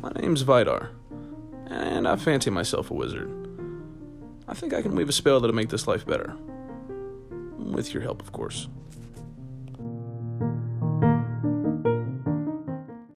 My name's Vidar, and I fancy myself a wizard. I think I can weave a spell that'll make this life better. With your help, of course.